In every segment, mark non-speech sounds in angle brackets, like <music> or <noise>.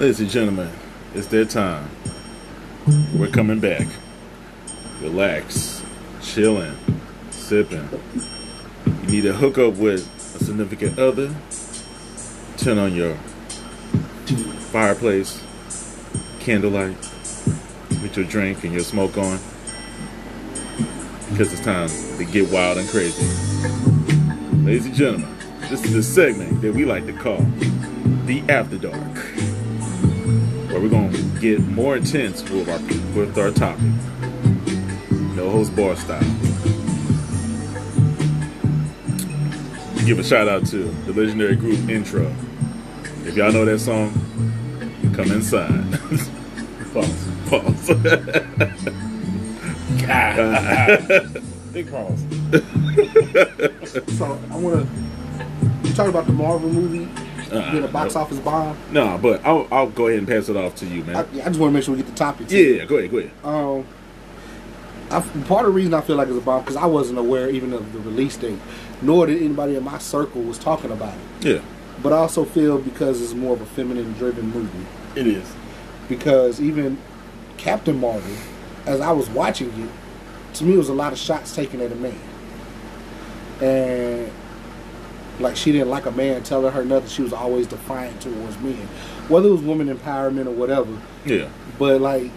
Ladies and gentlemen, it's their time. We're coming back. Relax, chilling, sipping. You need to hook up with a significant other. Turn on your fireplace, candlelight, with your drink and your smoke on. Because it's time to get wild and crazy. Ladies and gentlemen, this is the segment that we like to call the After Dark we're gonna get more intense with our with our topic. No Holds Barred style. Give a shout out to the legendary group Intro. If y'all know that song, come inside. <laughs> Pause. Pause. <laughs> God. Big pause. <laughs> So I want to. You talking about the Marvel movie Being a box nope. office bomb? No, but I'll I'll go ahead and pass it off to you, I, man. I just want to make sure we get the topic. Yeah, yeah, go ahead, go ahead. Um, I, part of the reason I feel like it's a bomb because I wasn't aware even of the release date, nor did anybody in my circle was talking about it. Yeah, But I also feel because it's more of a feminine-driven movie. it is. Because even Captain Marvel, as I was watching it, to me it was a lot of shots taken at a man, and like she didn't like a man telling her nothing. She was always defiant towards men, whether it was women empowerment or whatever. Yeah, But like,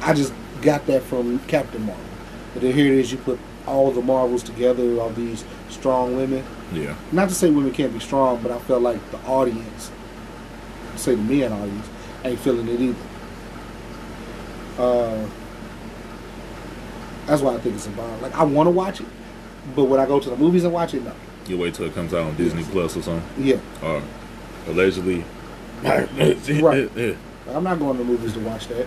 I just got that from Captain Marvel. But then here it is, you put all the Marvels together, all these strong women. yeah, Not to say women can't be strong, but I felt like the audience, say the men audience, ain't feeling it either. Uh, that's why I think it's a bomb. Like I want to watch it, but when I go to the movies and watch it? No. you wait till it comes out on Disney Plus or something, Yeah, or allegedly. Right. Yeah. I'm not going to the movies to watch that.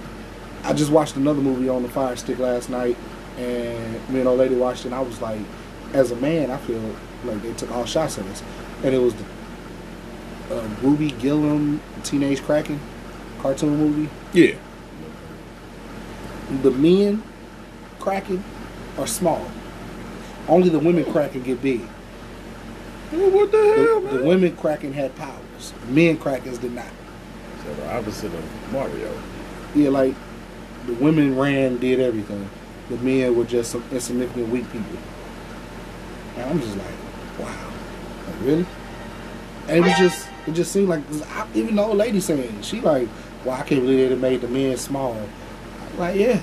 I just watched another movie on the Fire Stick last night, and me and old lady watched it. and I was like, as a man, I feel like they took all shots at us, and it was the uh, Ruby Gillman Teenage Kraken cartoon movie. Yeah. The men Kraken are small. Only the women Kraken get big. Well, what the hell, The, man? the women Kraken had powers. Men Krakens did not. So the opposite of Mario. Yeah, like the women ran, did everything. The men were just some insignificant, weak people. And I'm just like, wow, like really? And it was just, it just seemed like I, even the old lady saying, she like, well, I can't believe they made the men small. I'm like, yeah.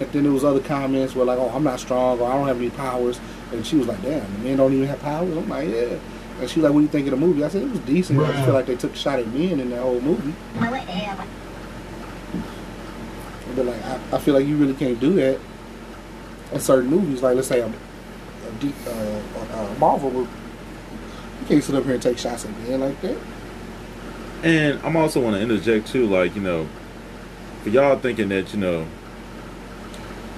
And then there was other comments where like, oh, I'm not strong or I don't have any powers. And she was like, damn, the men don't even have powers. I'm like, yeah. And she was like, what do you think of the movie? I said it was decent. I just feel like they took a shot at men in that whole movie. But like, I, I feel like you really can't do that in certain movies. Like, let's say a, a, D, uh, a, a Marvel, movie. you can't sit up here and take shots at men like that. And I'm also want to interject too, like you know, for y'all thinking that you know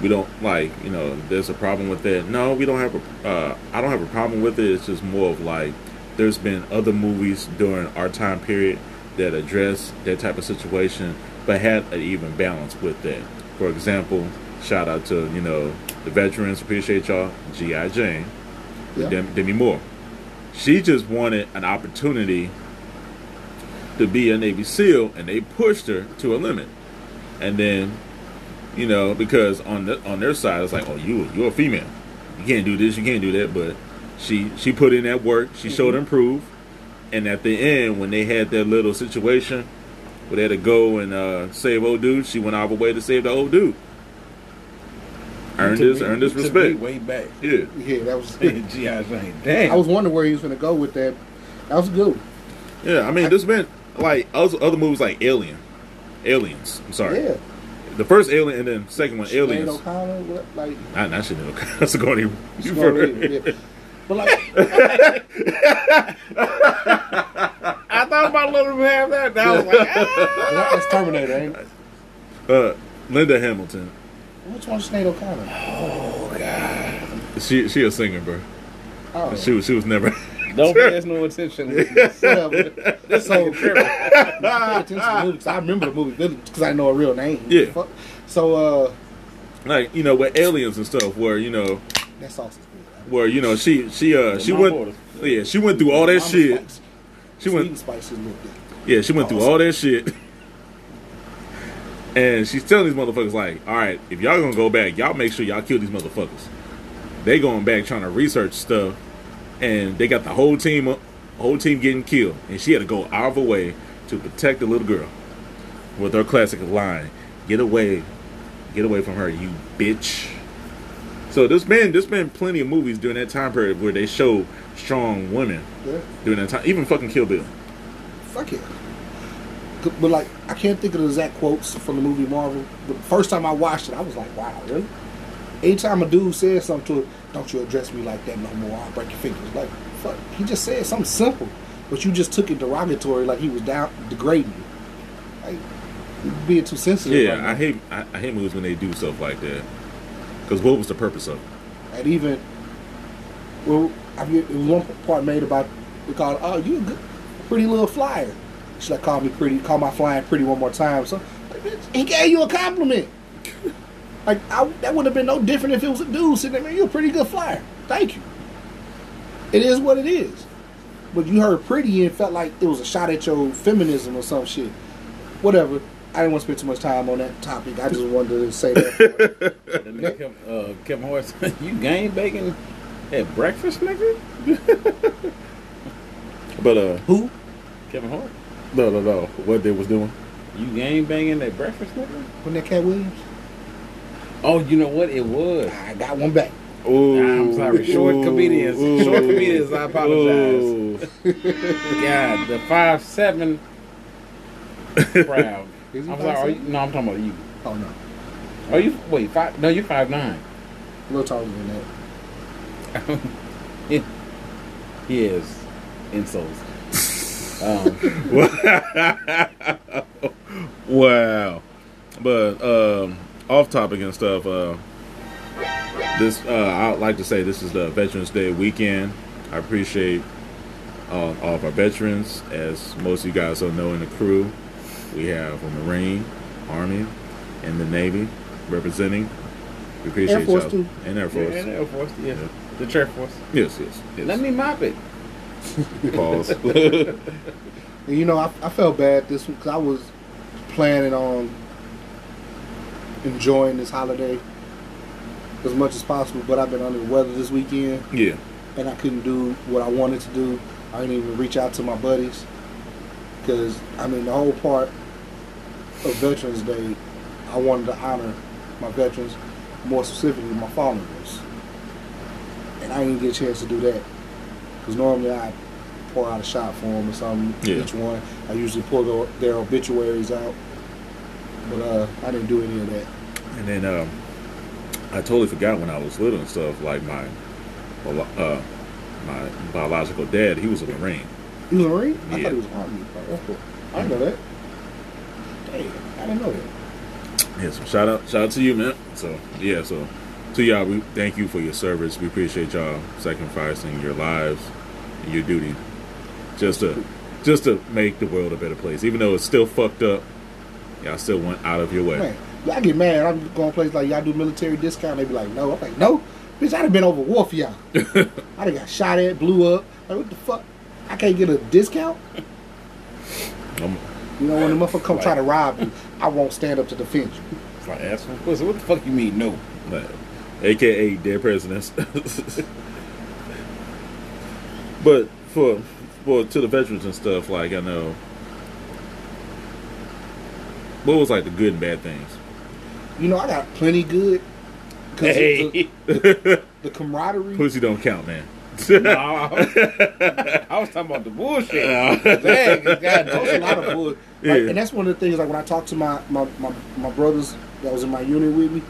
we don't like you know there's a problem with that. No, we don't have a. Uh, I don't have a problem with it. It's just more of like there's been other movies during our time period that address that type of situation, but had an even balance with that. For example, shout out to you know the veterans. Appreciate y'all. G.I. Jane, Yeah. Dem- Demi Moore. She just wanted an opportunity to be a Navy SEAL, and they pushed her to a limit. And then, you know, because on the, on their side, it's like, oh, you you're a female, you can't do this, you can't do that. But she she put in that work, she showed improve, and at the end, when they had that little situation where they had to go and uh, save old dude, she went out of her way to save the old dude. Earned Took his me- earned his respect. Way back. Yeah. Yeah, that was. <laughs> <laughs> G.I. Jane. Damn. I was wondering where he was going to go with that. That was good. Yeah, I mean, there's been like other, other movies like Alien, Aliens. I'm sorry, Yeah. The first Alien and then second one Sinead Aliens. O'Connor, what, like, Not not Chanel. <laughs> That's going to she's go. gonna read it, yeah. But like, <laughs> I thought about letting him have that. Now I was like, <laughs> ah. that's Terminator, ain't it? Uh, Linda Hamilton. Which one's Sinead O'Connor? oh God. She she a singer, bro. Oh, She was she was never. <laughs> Don't pay us no attention. whatever. <laughs> This So- nigga tripping. <laughs> pay attention to the movie 'cause I remember the movie because I know a real name. Yeah. So uh, like you know with aliens and stuff where you know that sauce is good. where you know she she uh she went border. yeah she went through all that Mama shit spice. She Sweet went. and spices looked good. Yeah, she went through all that shit. And she's telling these motherfuckers like, all right, if y'all gonna go back, y'all make sure y'all kill these motherfuckers. They going back trying to research stuff, and they got the whole team, whole team getting killed, and she had to go out of her way to protect the little girl with her classic line, "Get away, get away from her, you bitch." So there's been there's been plenty of movies during that time period where they show strong women Yeah. during that time, even fucking Kill Bill. Fuck yeah. But like, I can't think of the exact quotes from the movie Marvel. But the first time I watched it, I was like, wow, really? Anytime a dude says something to it, don't you address me like that no more, I'll break your fingers. Like, fuck, he just said something simple. But you just took it derogatory, like he was down, degrading you. Like, being too sensitive. Yeah. I hate I, I hate movies when they do stuff like that. Because what was the purpose of it? And even, well, I mean, one part made about, we called, oh, you a good, pretty little flyer. She's like, call me pretty, call my flying pretty one more time. So, like, bitch, he gave you a compliment. Like, I, that would have been no different if it was a dude sitting there, Man, you're a pretty good flyer. Thank you. It is what it is. But you heard pretty and felt like it was a shot at your feminism or some shit. Whatever. I didn't want to spend too much time on that topic. I just wanted to say that. <laughs> The Kevin, uh, Kevin Hart, <laughs> you game bacon at breakfast, nigga? <laughs> But uh, Who? Kevin Hart, no, no, no. What they was doing? you game banging at breakfast, nigga? When that Katt Williams? Oh, you know what? It was. I got one back. Ooh, I'm sorry. Short comedians. Short comedians, I apologize. God, the five seven crowd. <laughs> I'm he sorry. Are you, no, I'm talking about you. Oh no, Are you? Wait, five? No, you're five nine. a little taller than that. he, <laughs> he is insults. Um, <laughs> wow. But um, off topic and stuff. Uh, this uh, I'd like to say this is the Veterans Day weekend. I appreciate uh, all of our veterans. As most of you guys don't know, in the crew, we have a Marine, Army, and the Navy representing. We appreciate Air Force, y'all. too. and Air yeah, Force. and Air Force, yeah. Yeah. The Air Force. Yes, yes, yes. Let me mop it. <laughs> pause. <laughs> <laughs> You know, I, I felt bad this week because I was planning on enjoying this holiday as much as possible, but I've been under the weather this weekend, yeah. and I couldn't do what I wanted to do. I didn't even reach out to my buddies because I mean, the whole part of Veterans Day, I wanted to honor my veterans, more specifically my fallen ones, and I didn't get a chance to do that because normally I pour out a shot for them or something. Yeah. Each one, I usually pull their obituaries out, but uh, I didn't do any of that. And then um, I totally forgot when I was little and stuff. Like my, uh, my biological dad, he was a Marine. He was a Marine? I Yeah. thought he was Army. Oh, That's cool. I didn't know that. Hey, I didn't know that. Yeah, so shout out, shout out to you, man. So yeah, so to y'all, we thank you for your service. We appreciate y'all sacrificing your lives and your duty just to just to make the world a better place. Even though it's still fucked up, y'all still went out of your way. Man, I get mad. I'm going places like y'all do military discount. They be like, no. I'm like, no, bitch. I'd have been over war for y'all. <laughs> I'd have got shot at, blew up. Like, what the fuck? I can't get a discount. Um, You know, when the motherfucker come try to rob you, I won't stand up to defend you. It's <laughs> like asking for pussy. What the fuck you mean no? like, AKA dead presidents. <laughs> but for for to the veterans and stuff, like I know, what was like the good and bad things? You know, I got plenty good. 'Cause Hey. the, the camaraderie. Pussy don't count, man. No, I was, I was talking about the bullshit. Dang, God, That's a lot of <laughs> bull. Like, Yeah. And that's one of the things. Like when I talked to my, my my my brothers that was in my unit with me,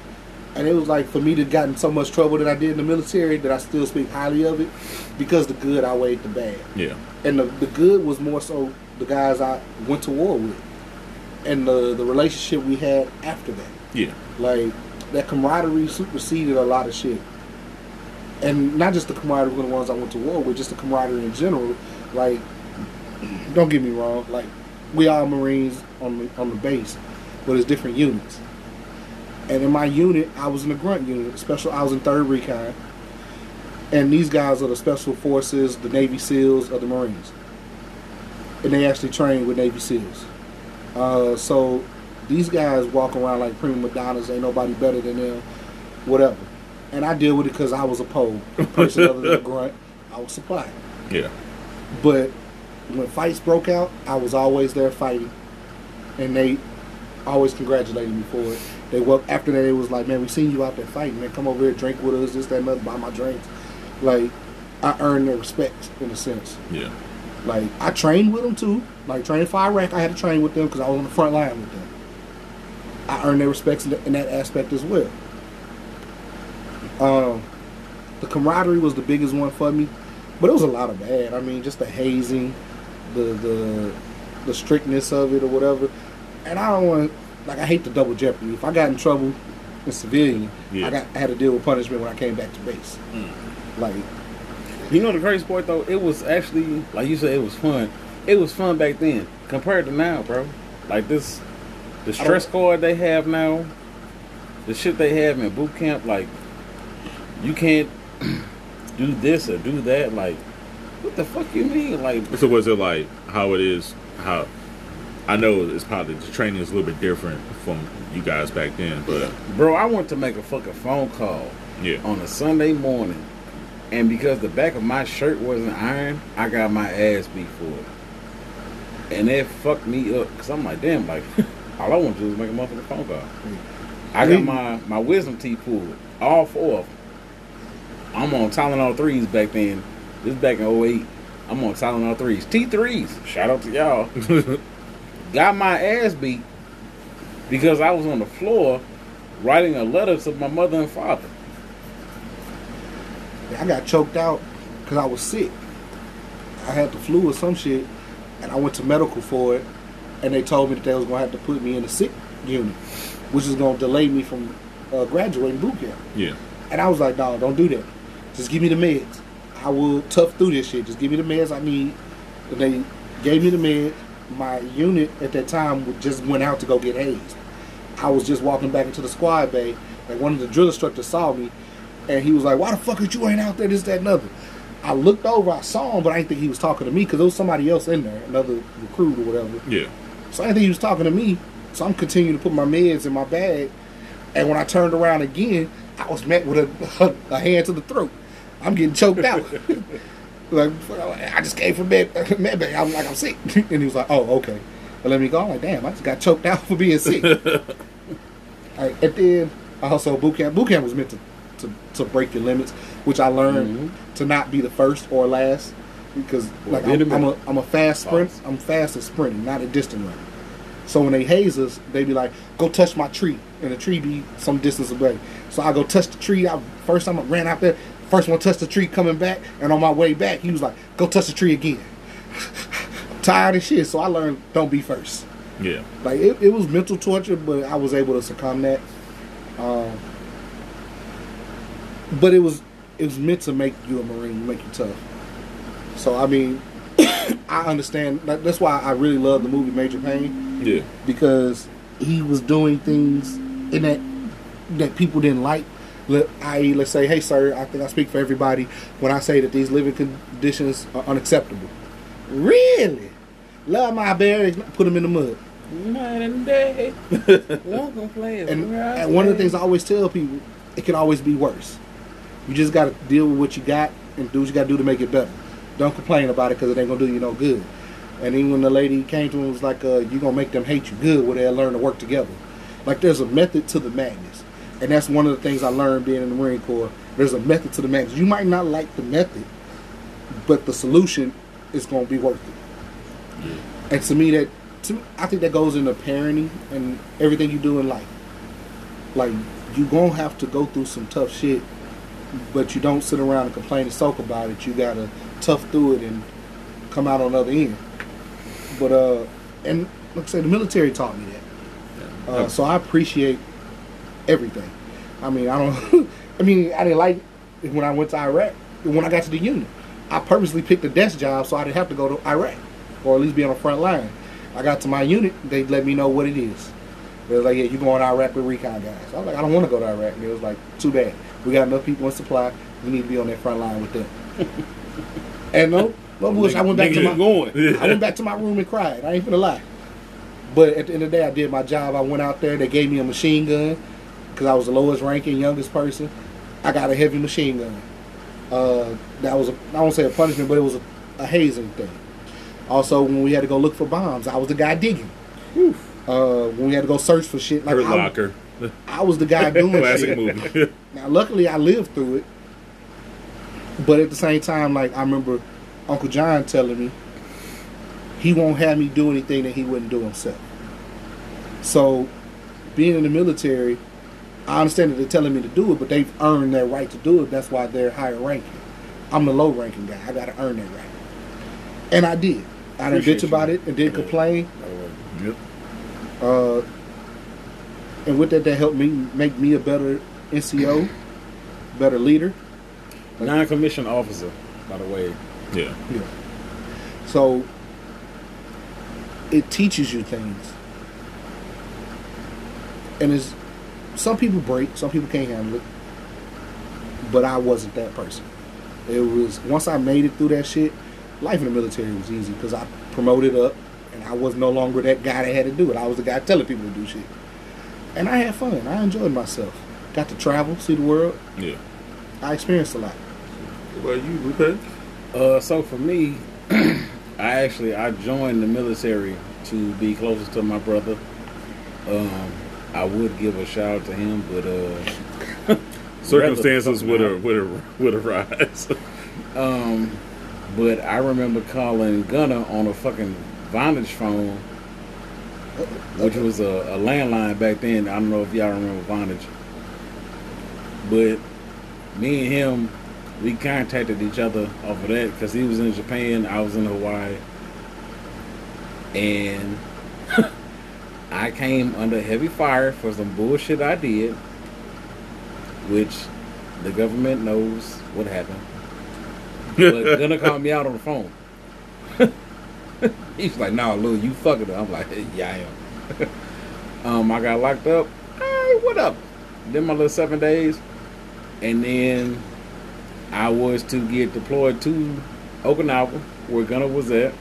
and it was like for me to gotten so much trouble that I did in the military that I still speak highly of it because the good outweighed the bad, Yeah, and the the good was more so the guys I went to war with, and the the relationship we had after that. yeah, Like that camaraderie superseded a lot of shit. And not just the camaraderie with the ones I went to war with, just the camaraderie in general. Like, don't get me wrong, like we all Marines on the on the base, but it's different units. And in my unit, I was in the grunt unit, special. I was in third recon, and these guys are the special forces, the Navy SEALs of the Marines. and they actually train with Navy SEALs. Uh, so these guys walk around like prima madonnas. Ain't nobody better than them. Whatever. And I deal with it because I was a pole person other than a <laughs> grunt. I was supplying. Yeah. But when fights broke out, I was always there fighting, and they always congratulated me for it. They well after that, it was like, man, we seen you out there fighting, man. Come over here, drink with us, this, that, and other, buy my drinks. Like, I earned their respect in a sense. Yeah. Like, I trained with them too. Like, training for Iraq, I had to train with them because I was on the front line with them. I earned their respects in, in that aspect as well. Um, the camaraderie was the biggest one for me, but it was a lot of bad. I mean, just the hazing, the the the strictness of it or whatever. And I don't want like I hate the double jeopardy. If I got in trouble in civilian, Yeah. I got I had to deal with punishment when I came back to base. Like You know the crazy part though, it was actually like you said, it was fun. It was fun back then compared to now, bro. Like this, the stress squad they have now, the shit they have in boot camp, like you can't <clears throat> do this or do that. Like, what the fuck you mean? Like, So was it like how it is? How I know it's probably the training is a little bit different from you guys back then, but bro, I went to make a fucking phone call yeah. on a Sunday morning, and because the back of my shirt wasn't ironed, I got my ass beat for it. And that fucked me up because I'm like, damn, like <laughs> all I want to do is make a motherfucking phone call. Mm. I got my my wisdom teeth pulled, all four of them. I'm on Tylenol threes back then. This back in 08. I'm on Tylenol threes, T threes. Shout out to y'all. <laughs> got my ass beat because I was on the floor writing a letter to my mother and father. I got choked out because I was sick. I had the flu or some shit, and I went to medical for it, and they told me that they was gonna have to put me in a sick unit, which is gonna delay me from uh, graduating boot camp. Yeah. And I was like, no, don't do that. Just give me the meds. I will tough through this shit. Just give me the meds I need. And they gave me the meds. My unit at that time just went out to go get hazed. I was just walking back into the squad bay. Like one of the drill instructors saw me, and he was like, "Why the fuck is you ain't out there? This, that, and other." I looked over, I saw him, but I didn't think he was talking to me because there was somebody else in there, another recruit or whatever. Yeah. So I didn't think he was talking to me. So I'm continuing to put my meds in my bag. And when I turned around again, I was met with a, <laughs> a, hand to the throat. I'm getting choked out. <laughs> like I just came from med, <laughs> med bay. I'm like I'm sick, and he was like, "Oh, okay." But let me go. I'm like, "Damn, I just got choked out for being sick." All right, and then I also boot camp. Boot camp was meant to, to, to break your limits, which I learned to not be the first or last because like I'm, I'm a. I'm a fast sprint. I'm fast at sprinting, not a distant runner. So when they haze us, they be like, "Go touch my tree," and the tree be some distance away. So I go touch the tree. I first time I ran out there, first one touched the tree coming back, and on my way back, he was like, "Go touch the tree again." I'm <laughs> tired of shit, so I learned don't be first. Yeah. Like it, it was mental torture, but I was able to succumb that. Um, but it was it was meant to make you a marine, make you tough. So I mean, <coughs> I understand. That, that's why I really love the movie Major Payne Yeah. because he was doing things in that that people didn't like. Let, i.e., let's say, hey, sir, I think I speak for everybody when I say that these living conditions are unacceptable. Really? Love my berries, put them in the mud. Night and day. <laughs> Welcome, players. And, and one of the things I always tell people, it can always be worse. You just got to deal with what you got and do what you got to do to make it better. Don't complain about it because it ain't gonna do you no good. And even when the lady came to him, and was like, uh, "You gonna make them hate you good, where they'll learn to work together." Like there's a method to the madness, and that's one of the things I learned being in the Marine Corps. There's a method to the madness. You might not like the method, but the solution is gonna be worth it. And to me, that to me, I think that goes into parenting and everything you do in life. Like you gonna have to go through some tough shit, but you don't sit around and complain and sulk about it. You gotta tough through it and come out on the other end. But uh, and like I said, the military taught me that. Uh, so I appreciate everything. I mean, I don't. <laughs> I mean, I didn't like it when I went to Iraq. When I got to the unit, I purposely picked a desk job so I didn't have to go to Iraq, or at least be on the front line. I got to my unit, they let me know what it is. They was like, "Yeah, you going to Iraq with recon guys." I was like, "I don't want to go to Iraq." And it was like, "Too bad. We got enough people in supply. We need to be on that front line with them." <laughs> and no, No bullshit. I went back to my going. I went back to my room and cried. I ain't gonna lie. But at the end of the day, I did my job. I went out there. They gave me a machine gun because I was the lowest ranking, youngest person. I got a heavy machine gun. Uh, that was a, I won't say a punishment, but it was a, a hazing thing. Also, when we had to go look for bombs, I was the guy digging. Uh, when we had to go search for shit, like I, Locker. I was the guy doing <laughs> Classic shit. movie. <laughs> Now, luckily, I lived through it. But at the same time, like I remember Uncle John telling me, he won't have me do anything that he wouldn't do himself. So, being in the military, I understand that they're telling me to do it, but they've earned their right to do it. That's why they're higher ranking. I'm the low ranking guy. I got to earn that right, and I did. I didn't bitch about you. it and didn't Yeah. complain. By the way. yep. Uh, and with that, that helped me make me a better NCO, better leader. Non-commissioned officer, by the way. Yeah. Yeah. So it teaches you things. And it's some people break, some people can't handle it. But I wasn't that person. It was once I made it through that shit, life in the military was easy because I promoted up and I was no longer that guy that had to do it. I was the guy telling people to do shit. And I had fun. I enjoyed myself. Got to travel, see the world. Yeah. I experienced a lot. Well, you Lupe? Uh, so for me, <clears throat> I actually I joined the military to be closer to my brother. Um, I would give a shout out to him, but uh, <laughs> Circumstances would Rather have would have would have rise. <laughs> um, but I remember calling Gunner on a fucking Vonage phone, which was a, a landline back then. I don't know if y'all remember Vonage, but me and him, we contacted each other off of that because he was in Japan, I was in Hawaii, and <laughs> I came under heavy fire for some bullshit I did, which the government knows what happened. But <laughs> Gunner called me out on the phone. <laughs> He's like, "No, Lou, you fucking." it." I'm like, "Yeah, I am." um, I got locked up. Hey, what up? Then my little seven days, and then I was to get deployed to Okinawa, where Gunner was at.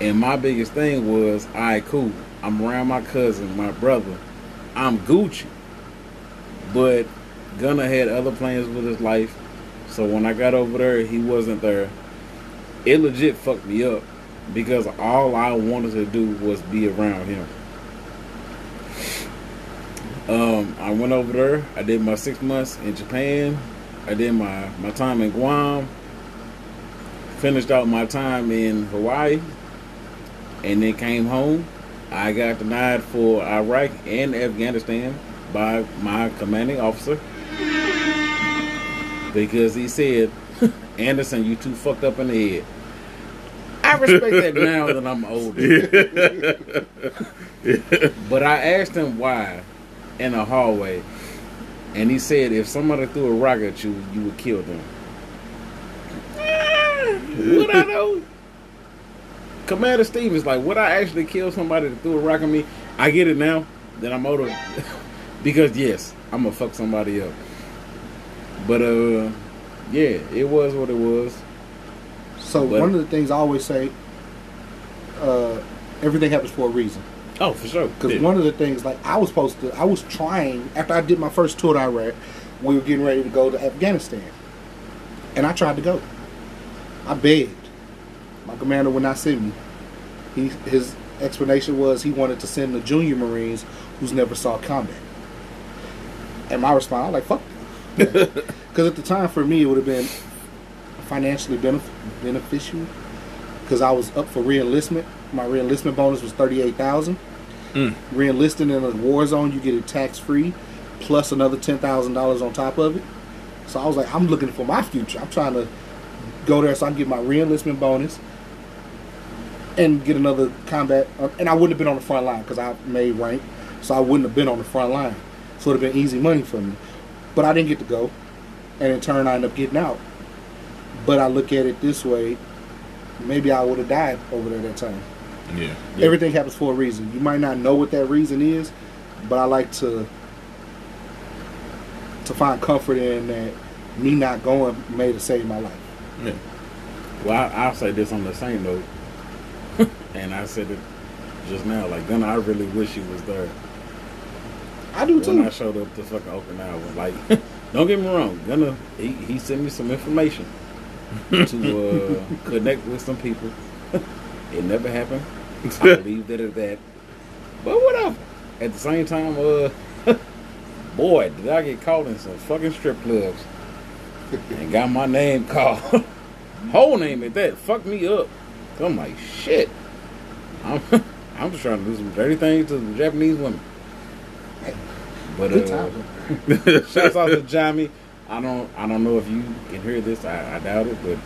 And my biggest thing was, right, cool. I'm around my cousin, my brother. I'm Gucci. But Gunner had other plans with his life. So when I got over there, he wasn't there. It legit fucked me up because all I wanted to do was be around him. Um, I went over there. I did my six months in Japan. I did my, my time in Guam. Finished out my time in Hawaii. And then came home. I got denied for Iraq and Afghanistan by my commanding officer because he said, <laughs> Anderson, you too fucked up in the head. I respect that now that I'm older. <laughs> but I asked him why in a hallway, and he said if somebody threw a rock at you, you would kill them. <laughs> Would I know? Commander Stevens, like, would I actually kill somebody that threw a rock at me? I get it now that I'm older, <laughs> because yes, I'm gonna fuck somebody up. But uh, yeah, it was what it was. So But- one of the things I always say, uh, everything happens for a reason. Oh, for sure. Because Yeah. one of the things, like I was supposed to, I was trying after I did my first tour to Iraq, we were getting ready to go to Afghanistan, and I tried to go. I begged. My commander would not send me. He his explanation was he wanted to send the junior Marines who's never saw combat. And my response, I was like, "Fuck," <laughs> because at the time for me it would have been financially benef- beneficial because I was up for reenlistment. My reenlistment bonus was thirty eight thousand. Reenlisting in a war zone, you get it tax free, plus another ten thousand dollars on top of it. So I was like, I'm looking for my future. I'm trying to go there so I can get my reenlistment bonus and get another combat. uh, And I wouldn't have been on the front line because I made rank, so I wouldn't have been on the front line. So it would have been easy money for me. But I didn't get to go, and in turn, I ended up getting out. But I look at it this way: maybe I would have died over there that time. Yeah. Everything happens for a reason. You might not know what that reason is, but I like to to find comfort in that me not going may have saved my life. Yeah. Well, I, I'll say this on the same note, <laughs> and I said it just now. Like, Gunner, I really wish he was there I do too. when I showed up to fucking Okinawa. Like, <laughs> don't get me wrong, Gunner, he, he sent me some information <laughs> to uh, connect with some people. It never happened. I <laughs> leave that at that. But whatever. At the same time, uh, <laughs> boy, did I get caught in some fucking strip clubs and got my name <laughs> called. Whole name at that. Fuck me up. I'm like, shit. I'm, I'm just trying to do some dirty things to the Japanese women. But uh, shouts out to Jamie. I don't I don't know if you can hear this. I, I doubt it, but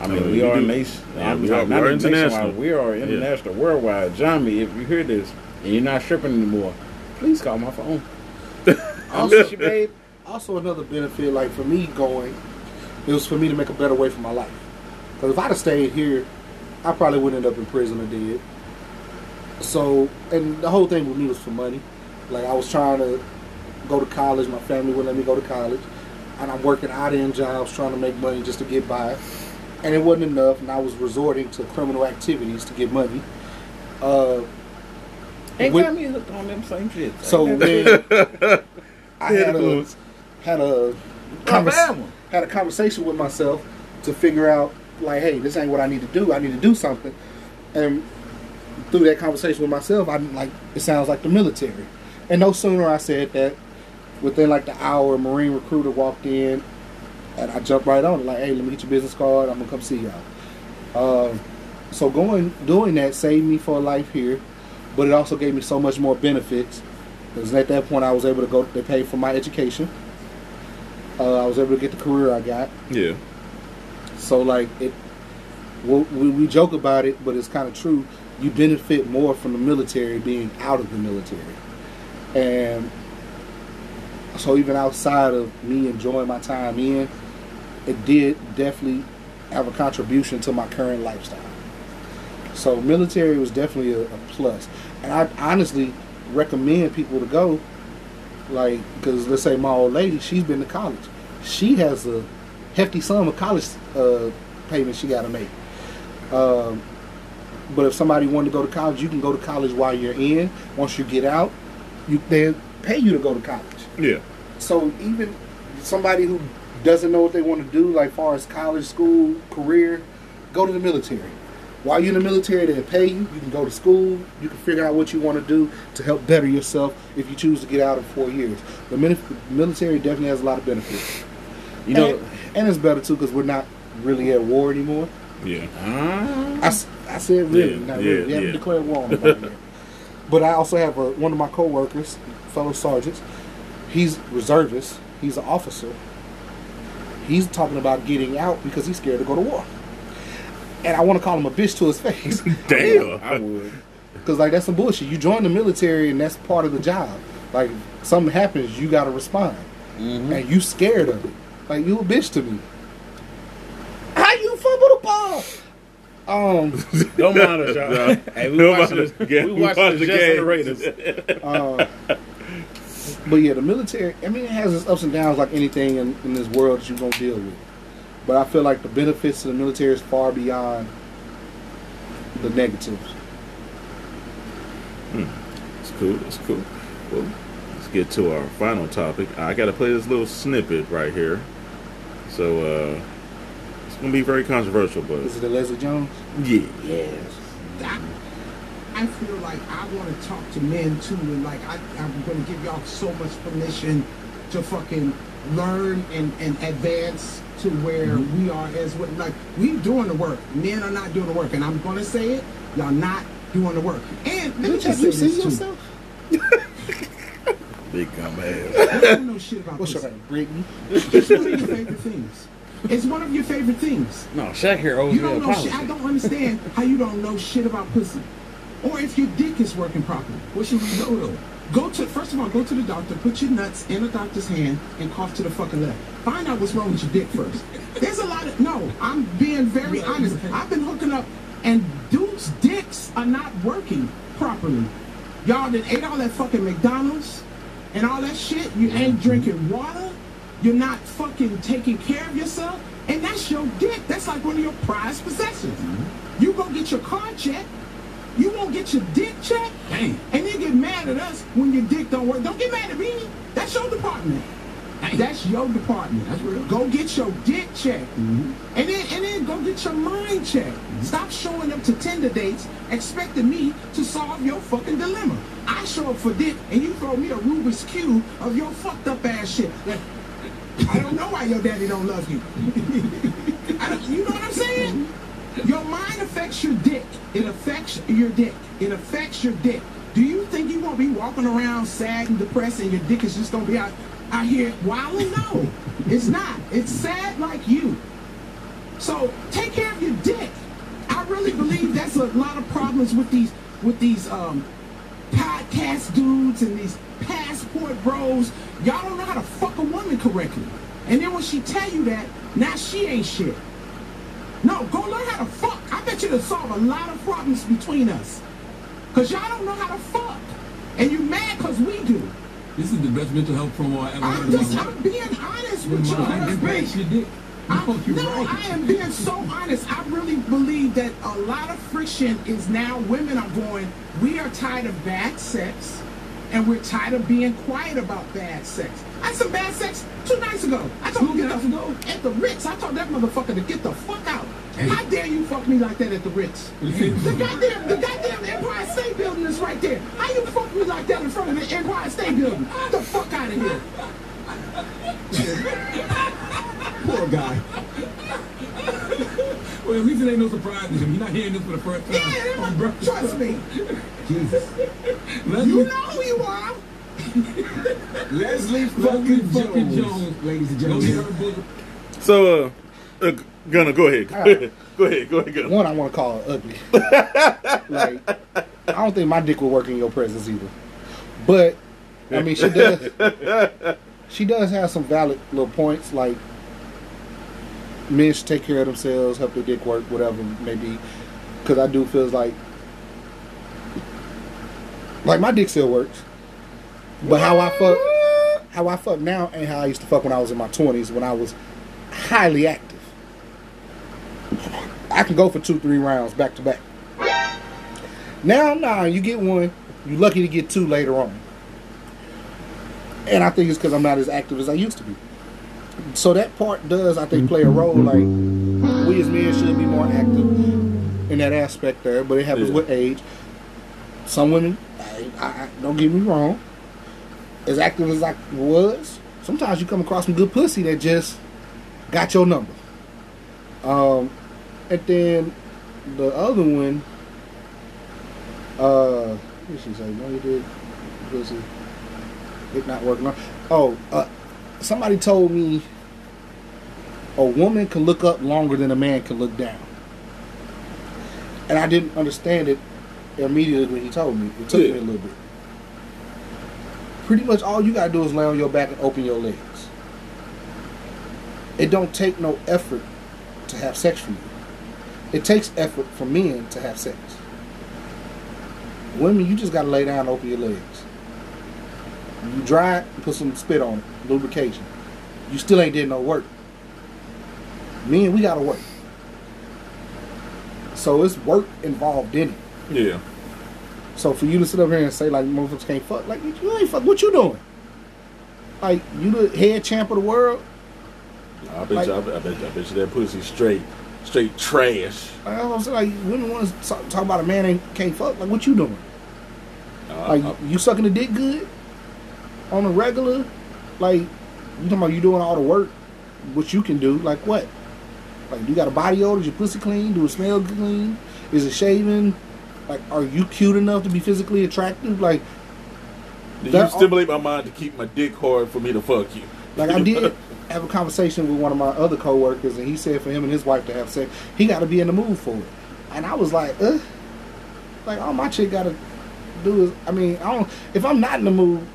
I mean we are a do. nation. Yeah, we are- not we are nationwide, international. We are international, worldwide. Johnny, if you hear this and you're not stripping anymore, please call my phone. <laughs> Also- babe. Also, another benefit, like for me going, it was for me to make a better way for my life. Because if I'd have stayed here, I probably would end up in prison or dead. So, and the whole thing with me was for money. Like I was trying to go to college, my family wouldn't let me go to college, and I'm working odd end jobs trying to make money just to get by, and it wasn't enough, and I was resorting to criminal activities to get money. Uh, Ain't With- got me hooked on them same shit. so Ain't then <laughs> I had a had a convers- had a conversation with myself to figure out like, hey, this ain't what I need to do. I need to do something. And through that conversation with myself, I'm like, it sounds like the military. And no sooner I said that, within like the hour, a Marine recruiter walked in, and I jumped right on it. Like, hey, let me get your business card. I'm gonna come see y'all. Um, so going doing that saved me for life here, but it also gave me so much more benefits. Because at that point, I was able to go. They paid for my education. Uh, I was able to get the career I got. Yeah. So like it, we we joke about it, but it's kind of true. You benefit more from the military being out of the military, and so even outside of me enjoying my time in, it did definitely have a contribution to my current lifestyle. So military was definitely a, a plus, and I honestly recommend people to go. Like, because let's say my old lady, she's been to college. She has a hefty sum of college uh, payments she got to make. Um, but if somebody wanted to go to college, you can go to college while you're in. Once you get out, you they pay you to go to college. Yeah. So even somebody who doesn't know what they want to do, like far as college, school, career, go to the military. While you're in the military, they pay you. You can go to school. You can figure out what you want to do to help better yourself if you choose to get out in four years. The military definitely has a lot of benefits. You know, and, and it's better too because we're not really at war anymore. Yeah. I, I, said really, Yeah, not yeah, really. We haven't yeah. declared war on yet. But I also have a, one of my coworkers, fellow sergeants. He's reservist. He's an officer. He's talking about getting out because he's scared to go to war. And I want to call him a bitch to his face. <laughs> Damn. <laughs> I would. Because like that's some bullshit. You join the military and that's part of the job. Like something happens, you got to respond, Mhm. and you scared of it. Like you a bitch to me. How you fumble the ball? Um, <laughs> Don't mind us, y'all. No. Hey, we Don't watching mind the, us. Yeah, we we watching watch the the Jets and the. Raiders. uh, but yeah, the military. I mean, it has its ups and downs like anything in, in this world that you're gonna deal with. But I feel like the benefits of the military is far beyond the negatives. Hmm. It's cool. It's cool. Well, let's get to our final topic. I got to play this little snippet right here. So uh, it's gonna be very controversial, but Is it the Leslie Jones? yeah. Yes. I, I feel like I want to talk to men too, and like I, I'm going to give y'all so much permission to fucking learn and, and advance to where mm-hmm. we are as well. Like we doing the work, men are not doing the work, and I'm going to say it, y'all not doing the work. And let me Did just you say see yourself? <laughs> Big gum ass. I don't know shit about What's your pussy. name? Brittany. It's one of your favorite things. It's one of your favorite things. No, Shaq here owes You me don't know shit. I don't understand how you don't know shit about pussy. Or if your dick is working properly. What should we go to? Go to first of all, go to the doctor, put your nuts in a doctor's hand, and cough to the fucking left. Find out what's wrong with your dick first. There's a lot of no. I'm being very honest. I've been hooking up, and dudes' dicks are not working properly. Y'all that ate all that fucking McDonald's and all that shit. You ain't mm-hmm. drinking water. You're not fucking taking care of yourself, and that's your dick. That's like one of your prized possessions. Mm-hmm. You go get your car checked. You won't get your dick checked, and then get mad at us when your dick don't work. Don't get mad at me. That's your department. That's your department. That's real. Go get your dick checked, mm-hmm. and then and then go get your mind checked. Mm-hmm. Stop showing up to Tinder dates expecting me to solve your fucking dilemma. I show up for dick, and you throw me a Rubik's cube of your fucked up ass shit. I don't know why your daddy don't love you. <laughs> You know what I'm saying? Mm-hmm. Your mind affects your dick. It affects your dick. It affects your dick. Do you think you gonna be walking around sad and depressed and your dick is just gonna be out out here wilding? No, <laughs> it's not. It's sad like you. So take care of your dick. I really believe that's a lot of problems with these with these um podcast dudes and these passport bros. Y'all don't know how to fuck a woman correctly. And then when she tell you that, now she ain't shit. No, go learn how to fuck. I bet you to solve a lot of problems between us. Cause y'all don't know how to fuck. And you mad cause we do. This is the best mental health promo I ever heard I'm my just. I'm being honest with you. impacts your dick. I, no, right. I am being so honest. I really believe that a lot of friction is now women are going, we are tired of bad sex and we're tired of being quiet about bad sex. I had some bad sex two nights ago. I told Two him nights get ago? the, at the Ritz. I told that motherfucker to get the fuck out. How dare you fuck me like that at the Ritz? The goddamn, the goddamn Empire State Building is right there. How you fuck me like that in front of the Empire State Building? Get the fuck out of here. <laughs> Poor guy. well, at least it ain't no surprise to him. You're not hearing this for the first time. Yeah, on trust me. Jesus. You know who you are. Leslie <laughs> Leslie fucking fucking Jones, Jones. ladies and Go get her gentlemen. So, uh, uh, Gunner, go ahead. Go All right. ahead. <laughs> Go ahead. Go ahead. Gunner. One, I want to call her ugly. <laughs> like, I don't think my dick will work in your presence either. But, I mean, she does. she does have some valid little points. Like, men should take care of themselves, help their dick work, whatever maybe. Because I do feels like, like my dick still works. But how I fuck, how I fuck now ain't how I used to fuck when I was in my twenties when I was highly active. I can go for two, three rounds back to back. Now, nah, you get one. You're lucky to get two later on. And I think it's because I'm not as active as I used to be. So that part does, I think, play a role. Like we as men should be more active in that aspect there, but it happens Yeah. with age. Some women, I, I, I- don't get me wrong, as active as I was, sometimes you come across some good pussy that just got your number. Um, and then the other one, uh, what did she say? No, you did pussy. It not working. on- Oh, uh, somebody told me a woman can look up longer than a man can look down, and I didn't understand it immediately when he told me. It took Yeah. me a little bit. Pretty much all you gotta do is lay on your back and open your legs. It don't take no effort to have sex for you. It takes effort for men to have sex. Women, you just gotta lay down and open your legs. You dry it, put some spit on it, lubrication. You still ain't did no work. Men, we gotta work. So it's work involved in it. Yeah. So for you to sit up here and say like motherfuckers can't fuck, like you ain't fuck. What you doing? Like you the head champ of the world? I bet Like- you. I bet, I bet, I bet you that pussy straight, straight trash. Like, I was like women want to talk, talk about a man ain't can't fuck. Like what you doing? Uh, Like I- you sucking the dick good on a regular? Like you talking about you doing all the work, what you can do? Like what? Like you got a body odor? Is your pussy clean? Do it smell clean? Is it shaven? Like are you cute enough to be physically attractive? Like do you stimulate my mind to keep my dick hard for me to fuck you? Like I did <laughs> have a conversation with one of my other coworkers, and he said for him and his wife to have sex, he got to be in the mood for it. And I was like, uh, like all my chick got to do is, I mean, I don't. If I'm not in the mood,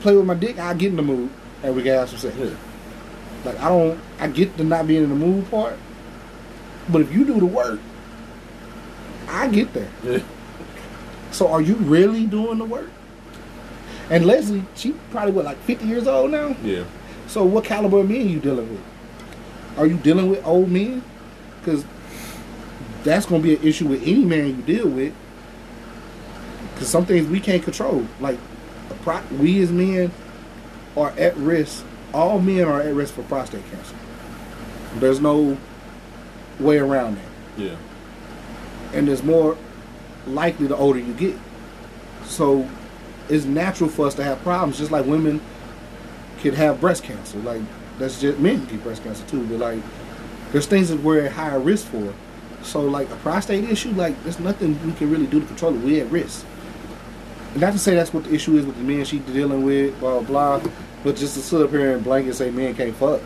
play with my dick, I get in the mood, and we can have some sex. Yeah. Like I don't, I get the not being in the mood part, but if you do the work, I get there. Yeah. So are you really doing the work? And Leslie, she probably what like 50 years old now. Yeah. So what caliber of men you dealing with? Are you dealing with old men? Because that's going to be an issue with any man you deal with. Because some things we can't control. Like we as men are at risk. All men are at risk for prostate cancer. There's no way around that Yeah. And it's more likely the older you get. So it's natural for us to have problems, just like women could have breast cancer. Like that's just men can get breast cancer too, but like there's things that we're at higher risk for. So like a prostate issue, like there's nothing we can really do to control it. We're at risk. And not to say that's what the issue is with the men she's dealing with, blah blah, blah but just to sit up here and blanket say men can't fuck.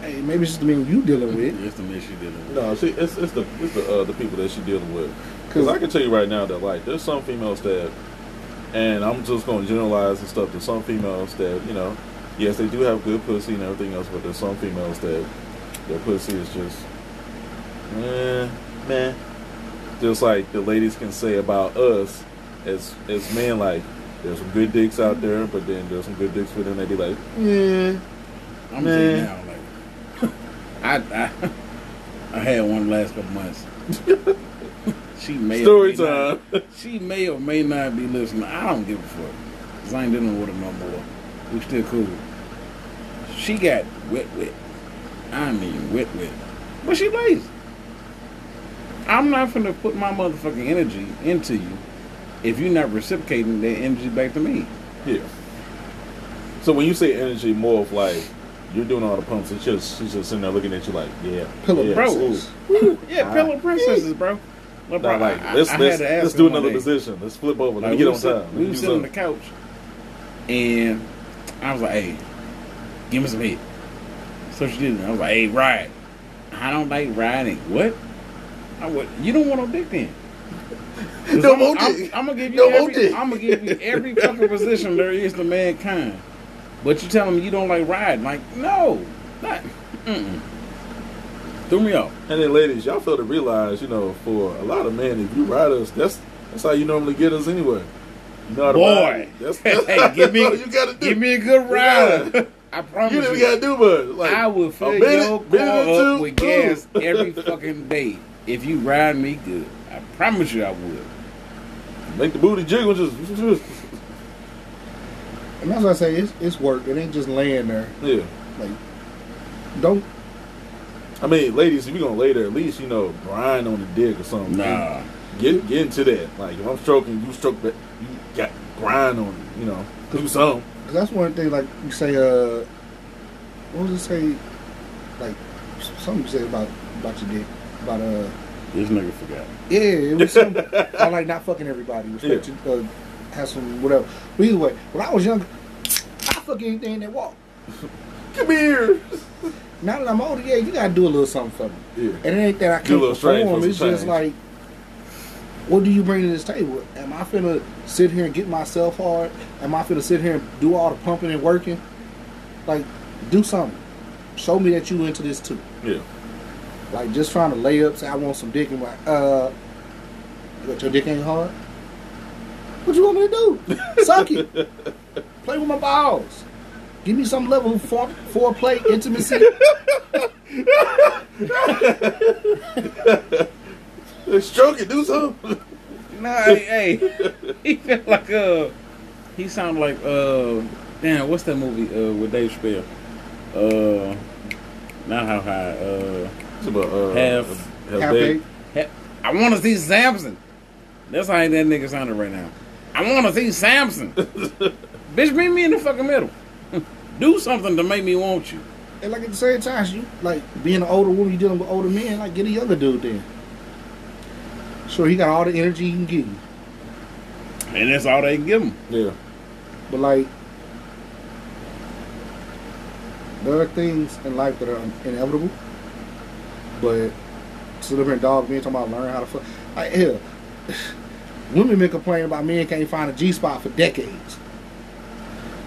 Hey, maybe it's just the men you dealing with. It's the issue dealing with. No, see, it's it's the it's the uh, the people that she's dealing with. Because I can tell you right now that like there's some females that, and I'm just going to generalize and stuff. There's some females that you know, yes, they do have good pussy and everything else, but there's some females that their pussy is just, eh, man. Just like the ladies can say about us as as men, like there's some good dicks out there, but then there's some good dicks for them. They be like, yeah, I'm Man. saying now, like, I, I, I had one last couple months. <laughs> she may story or may not- time. she may or may not be listening. I don't give a fuck. Cause I ain't dealing with her no more. We still cool. She got wet, wet. I mean wet, wet. But she lazy. I'm not gonna put my motherfucking energy into you if you're not reciprocating that energy back to me. Yeah. So when you say energy, more of like you're doing all the pumps, and just she's just sitting there looking at you like, yeah, Pillow yeah, princess. Yeah, Ah. pillow princesses, bro. Look, Nah, bro, like I- let's I had let's to let's do another day. position. Let's flip over. Let Like, me get on was sit- time. We Let me do sitting on the couch, and I was like, "Hey, give me some head." So she did. I was like, "Hey, ride." I don't like riding. What? I would. You don't want no dick then. <laughs> No I'm, I'm- I'm gonna give you No every. dick. I'm gonna give you every fucking position there is to mankind. But you tell me you don't like riding. Like, no, not. Mm-mm. Threw me off. And then, ladies, y'all fail to realize, you know, for a lot of men, if you ride us, that's that's how you normally get us anyway. You know how to Boy, ride. That's, <laughs> that's, hey, give me, <laughs> you gotta do. give me a good rider. <laughs> I promise You you. didn't gotta do much. Like I will fill minute- your car up two, with ooh. gas every fucking day if you ride me good. I promise you I would. Make the booty jiggle. Just, just And that's why I say it's, it's work. It ain't just laying there. yeah. Like, don't I mean, ladies, if you're gonna lay there, at least you know grind on the dick or something. Nah. Get get into that. Like if I'm stroking, you stroke that. You got grind on it. You know, do something. Cause that's one thing. Like you say, uh, what was it say? Like something you say about about your dick. About uh, This nigga forgot. yeah, it was some. I like not fucking everybody. <laughs> Respect Yeah. you, uh, have some whatever. But either way, when I was younger, I fuck anything that walk. Come here. Now that I'm older, yeah, you gotta do a little something for me. Yeah. And it ain't that I Do a can't perform. for It's just change. like, what do you bring to this table? Am I finna sit here and get myself hard? Am I finna sit here and do all the pumping and working? Like, do something. Show me that you into this too. Yeah. Like, just trying to lay up, say I want some dick, and like, uh, what your dick ain't hard? What you want me to do? Suck it. Play with my balls. Give me some level of fore, foreplay, intimacy. Stroke it. Do something. Nah, hey, hey. he felt like uh, he sounded like uh, damn, what's that movie uh with Dave Chappelle? Uh, not how high. Uh, It's about, uh, Half- half Half baked. baked. I want to see Samson. That's how that nigga sounded right now. I want to see Samson. <laughs> Bitch, meet me in the fucking middle. <laughs> Do something to make me want you. And like at the same time, you like being an older woman, you dealing with older men. Like get a younger dude then. So he got all the energy he can give you, And that's all they can give him. Yeah. but like there are things in life that are inevitable. But sit up here and dog me talking about learn how to fuck. Like hell, women been complaining about men can't find a G spot for decades.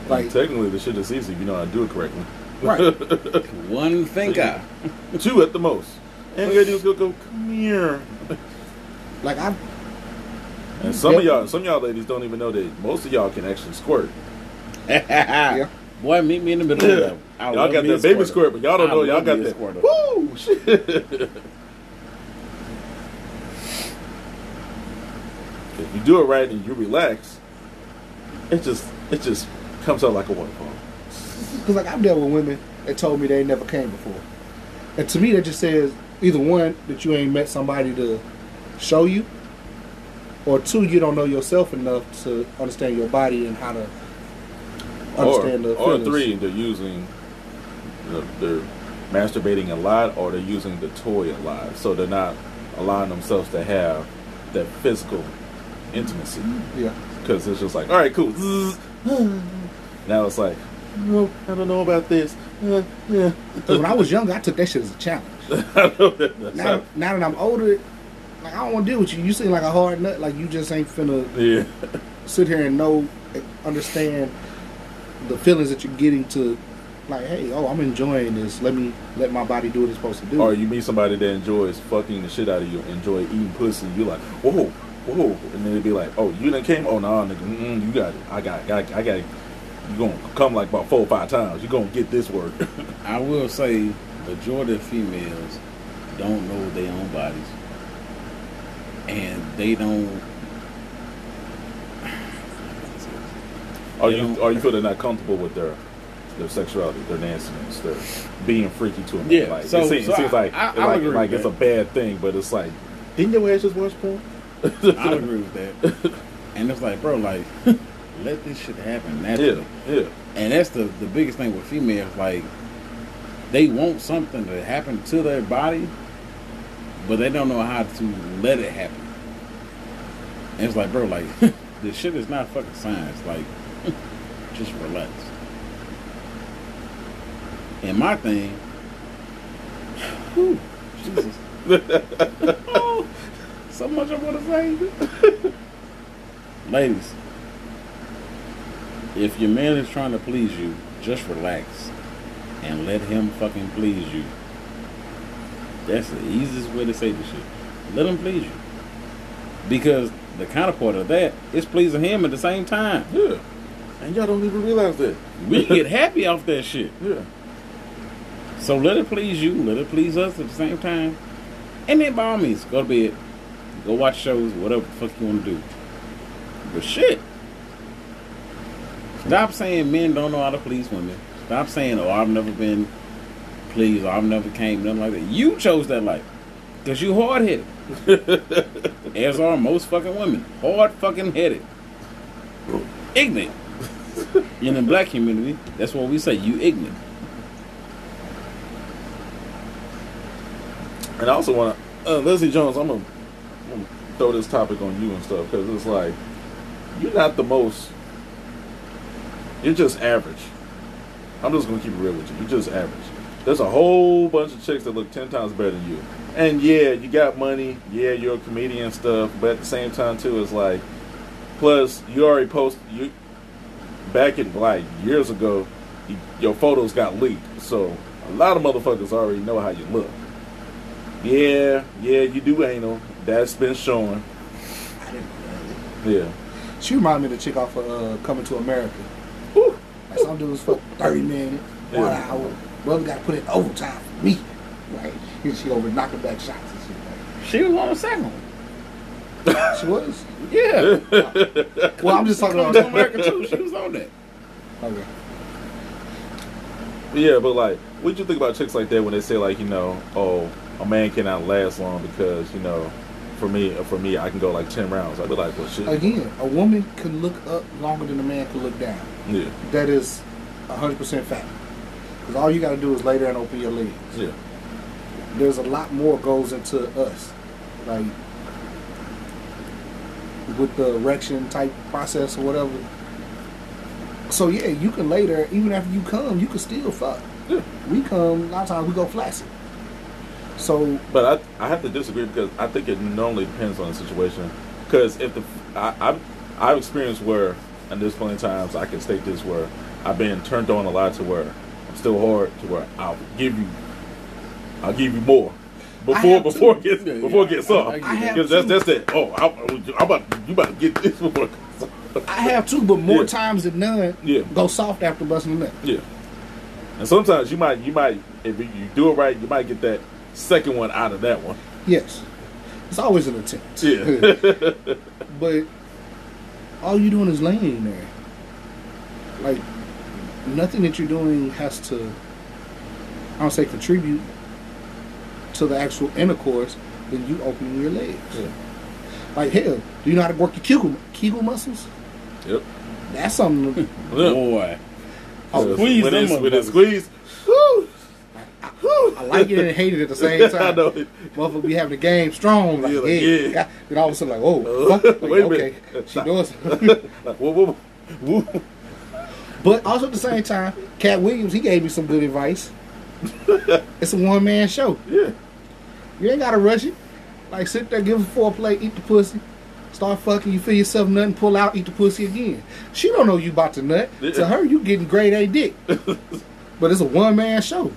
Like Like technically, the shit is easy if you know how to do it correctly. right, <laughs> One finger. Two at the most. And you gotta do is go, go, come here. like I And some of y'all, some of y'all ladies don't even know that most of y'all can actually squirt. <laughs> yeah. Boy, meet me in the middle. of Yeah. I Y'all got me a that baby squirt, but y'all don't I know y'all got me a that. Woo! <laughs> Shit. You do it right and you relax, it just it just comes out like a waterfall. Because like I've dealt with women that told me they never came before, and to me that just says either one that you ain't met somebody to show you, or two you don't know yourself enough to understand your body and how to understand or, the or feelings. three, they're using the, they're masturbating a lot, or they're using the toy a lot, so they're not allowing themselves to have that physical intimacy. Yeah. because it's just like, all right, cool. <sighs> now it's like, no, I don't know about this. Uh, <laughs> yeah. 'Cause when I was younger, I took that shit as a challenge. <laughs> I know that- Now, how- now that I'm older, like I don't want to deal with you. You seem like a hard nut. Like you just ain't finna yeah, sit here and know, understand the feelings that you're getting to. Like, hey, oh, I'm enjoying this. Let me let my body do what it's supposed to do. or you meet somebody that enjoys fucking the shit out of you, enjoy eating pussy. You're like, whoa, whoa, and then it'd be like, oh, you done came? Oh no, nigga, mm, you got it. I got, got, I got. it. You're gonna come like about four or five times. You're gonna get this work. <laughs> I will say, majority of females don't know their own bodies, and they don't. Are They you, don't- or you feel they're not comfortable with their their sexuality, their nastiness, their being freaky to them. Yeah, like, so- it seems, so it seems I- like I- I like, like it's a bad thing, but it's like, didn't your ass just watch porn? I agree with that, and it's like, bro, like, let this shit happen naturally. yeah, yeah. And that's the the biggest thing with females. Like, they want something to happen to their body, but they don't know how to let it happen. And it's like, bro, like, <laughs> this shit is not fucking science. Like, <laughs> just relax. And my thing, <sighs> whew, Jesus, <laughs> so much I want to say. <laughs> Ladies, if your man is trying to please you, just relax and let him fucking please you. That's the easiest way to say this shit. Let him please you. Because the counterpart of that is pleasing him at the same time. yeah. And y'all don't even realize that. We <laughs> get happy off that shit. Yeah. So let it please you, let it please us at the same time. And then by all means, go to bed, go watch shows, whatever the fuck you want to do. But shit. Stop saying men don't know how to please women. Stop saying, oh, I've never been pleased, or I've never came, nothing like that. You chose that life. Because you hard headed. <laughs> As are most fucking women. Hard fucking headed. Ignorant. In the black community, that's what we say, you ignorant. And I also want to, uh, Leslie Jones, I'm going to throw this topic on you and stuff because it's like, you're not the most, you're just average. I'm just to keep it real with you. You're just average. There's a whole bunch of chicks that look 10 times better than you. And yeah, you got money. Yeah, you're a comedian stuff. But at the same time, too, it's like, plus, you already posted, you, back in like years ago, you, your photos got leaked. So a lot of motherfuckers already know how you look. Yeah, yeah, you do anal. That's been shown. I didn't know Yeah. She reminded me of the chick off of uh, Coming to America. Whew. Like some dudes fuck 30 minutes, one Yeah. hour. Brother got to put in overtime for me. Like, she over knocking back shots and shit. Like, She was on the second one. she was? Yeah. <laughs> Well, I'm just talking Coming about to America too. She was on that. Okay. Yeah, but like, what do you think about chicks like that when they say like, you know, oh, a man cannot last long because you know, for me, for me, I can go like ten rounds. I'd be like, well, shit. Again, a woman can look up longer than a man can look down. Yeah, That is 100% fact. Because all you got to do is lay there and open your legs. yeah, There's a lot more goes into us. Like, with the erection type process or whatever. So, yeah, you can lay there, even after you come, you can still fuck. yeah. We come, a lot of times we go flaccid. So, But I, I have to disagree because I think it normally depends on the situation. Because if the I, I've I've experienced where, and there's plenty of times I can state this where I've been turned on a lot to where I'm still hard to where I'll give you, I'll give you more. Before before too. it gets Yeah, before it gets I- soft I that. because that's that's it. Oh, I, I'm about you about to get this <laughs> before. it gets soft. I have too, but more Yeah. times than none, Yeah. go soft after busting a nut. Yeah. And sometimes you might, you might, if you do it right, you might get that second one out of that one. Yes, it's always an attempt. Yeah. <laughs> but all you're doing is laying there. Like nothing that you're doing has to. I don't say contribute to the actual intercourse. Then you opening your legs. Yeah. Like hell, do you know how to work your Kegel, Kegel muscles? yep. That's something. To, <laughs> Yeah. Boy. Oh, squeeze when them it's, when it's motherfuckers. squeezed. I like it and hate it at the same time. <laughs> I know. Motherfucker be having the game strong. Like, Yeah, like, yeah. yeah. <laughs> Then all of a sudden, like, oh, Uh. Like, wait a okay. minute. She. <laughs> Like, whoa, whoa, whoa. But also at the same time, Katt Williams, he gave me some good advice. it's a one man show. Yeah. You ain't gotta rush it. Like sit there, give a foreplay, eat the pussy, start fucking, you feel yourself nothing, pull out, eat the pussy again. She don't know you about to nut. Yeah. To her, you getting grade A dick. but it's a one man show.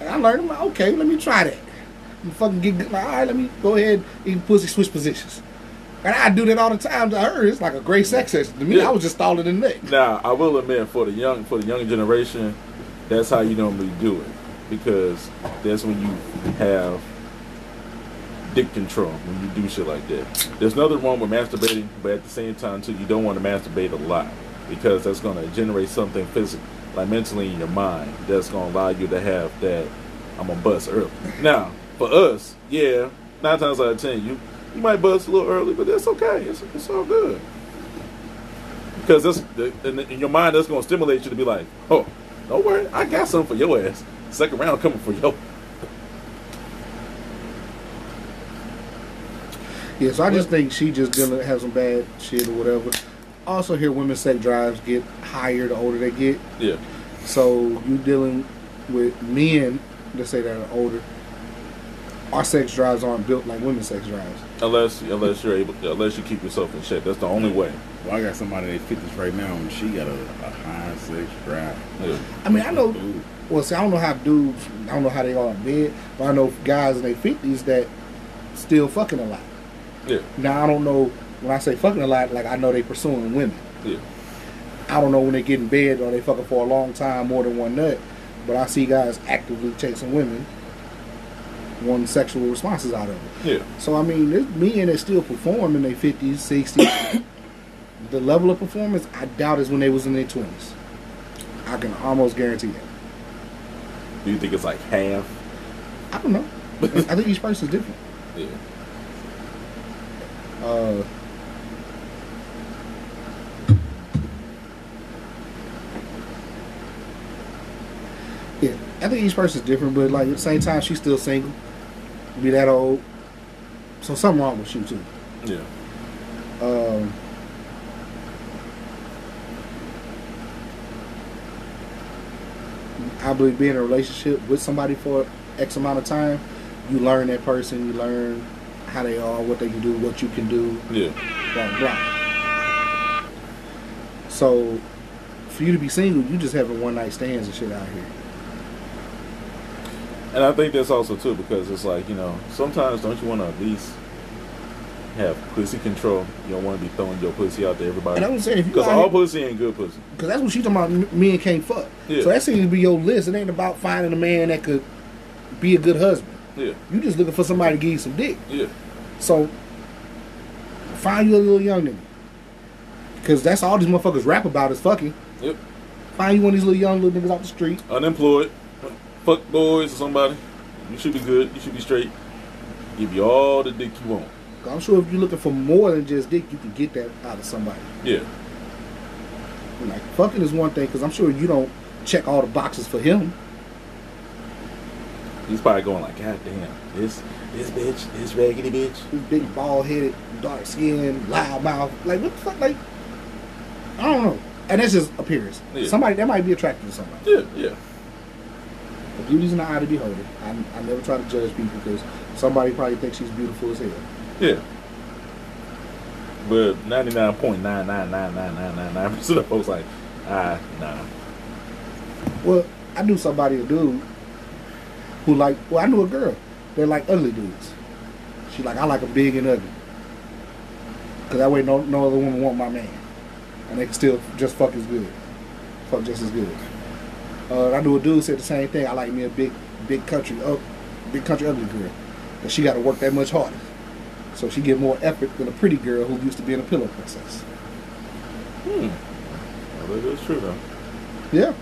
And I learned, I'm like, okay, let me try that. You fucking get like, all right, let me go ahead, and pussy, switch positions. And I do that all the time to her. It's like a great sex session. To me, Yeah. I was just stalling the nut. Now, I will admit, for the young, for the younger generation, that's how you normally do it, because that's when you have dick control when you do shit like that. There's nothing wrong with masturbating, but at the same time, too, you don't want to masturbate a lot because that's going to generate something physical, like mentally in your mind, that's to allow you to have that. I'm gonna bust early. Now, for us, yeah, nine times out of ten, you you might bust a little early, but that's okay. It's, it's all good because that's the, in, in your mind that's to stimulate you to be like, oh, don't worry, I got something for your ass. Second round coming for you. Yeah, so I just think she just gonna have some bad shit or whatever. I also hear women's sex drives get higher the older they get. Yeah, So you dealing with men that say that are older. Our sex drives aren't built like women's sex drives. unless unless you're able, unless you keep yourself in shape. That's the only way. Well, I got somebody that fit this right now, and she got a, a high sex drive. Yeah, I mean, I know. Well, see, I don't know how dudes. I don't know how they are in bed, but I know guys in their fifties that still fucking a lot. yeah, Now I don't know when I say fucking a lot. Like I know they pursuing women. yeah. I don't know when they get in bed or they fucking for a long time, more than one nut. But I see guys actively chasing women, wanting sexual responses out of it. Yeah, So I mean, there's men that still perform in their fifties, sixties. the level of performance, I doubt, is when they was in their twenties. I can almost guarantee that. Do you think it's like half? I don't know. <laughs> I think each person's different. Yeah, Uh, yeah, I think each person's different, but like at the same time, she's still single. Be that old, so something wrong with you too. yeah, Um, I believe being in a relationship with somebody for X amount of time, you learn that person, you learn how they are, what they can do, what you can do, yeah, blah blah. So, for you to be single, you just having one night stands and shit out here. And I think that's also too because it's like you know sometimes don't you want to at least have pussy control? You don't want to be throwing your pussy out to everybody And I'm saying if you because all here- pussy ain't good pussy. Because that's what she talking about. Men can't fuck. Yeah. So that seems to be your list. It ain't about finding a man that could be a good husband. Yeah, You just looking for somebody to give you some dick. yeah, So find you a little young nigga. Because that's all these motherfuckers rap about is fucking. yep. Find you one of these little young little niggas off the street. Unemployed, fuck boys or somebody. You should be good. You should be straight. Give you all the dick you want. I'm sure if you're looking for more than just dick, you can get that out of somebody. Yeah, Like fucking is one thing, because I'm sure you don't check all the boxes for him. he's probably going like, God damn, this this bitch, this raggedy bitch. This big bald headed, dark skin, loud mouth. Like what the fuck? Like I don't know. And that's just appearance. Yeah. Somebody that might be attracted to somebody. Yeah, yeah, Beauty's in the eye of the beholder. I, I never try to judge people because somebody probably thinks she's beautiful as hell. yeah. But ninety nine point nine nine nine nine nine nine nine percent of folks like, ah, nah. Well, I knew somebody, a dude, who like. Well, I knew a girl that like ugly dudes. She like I like a big and ugly. Cause that way no no other woman want my man. and they can still just fuck as good, fuck just as good. Uh, I knew a dude said the same thing. I like me a big, big country, uh, big country ugly girl, but she got to work that much harder, so she get more effort than a pretty girl who used to be in a pillow princess. Hmm. Well, that is true though. Yeah.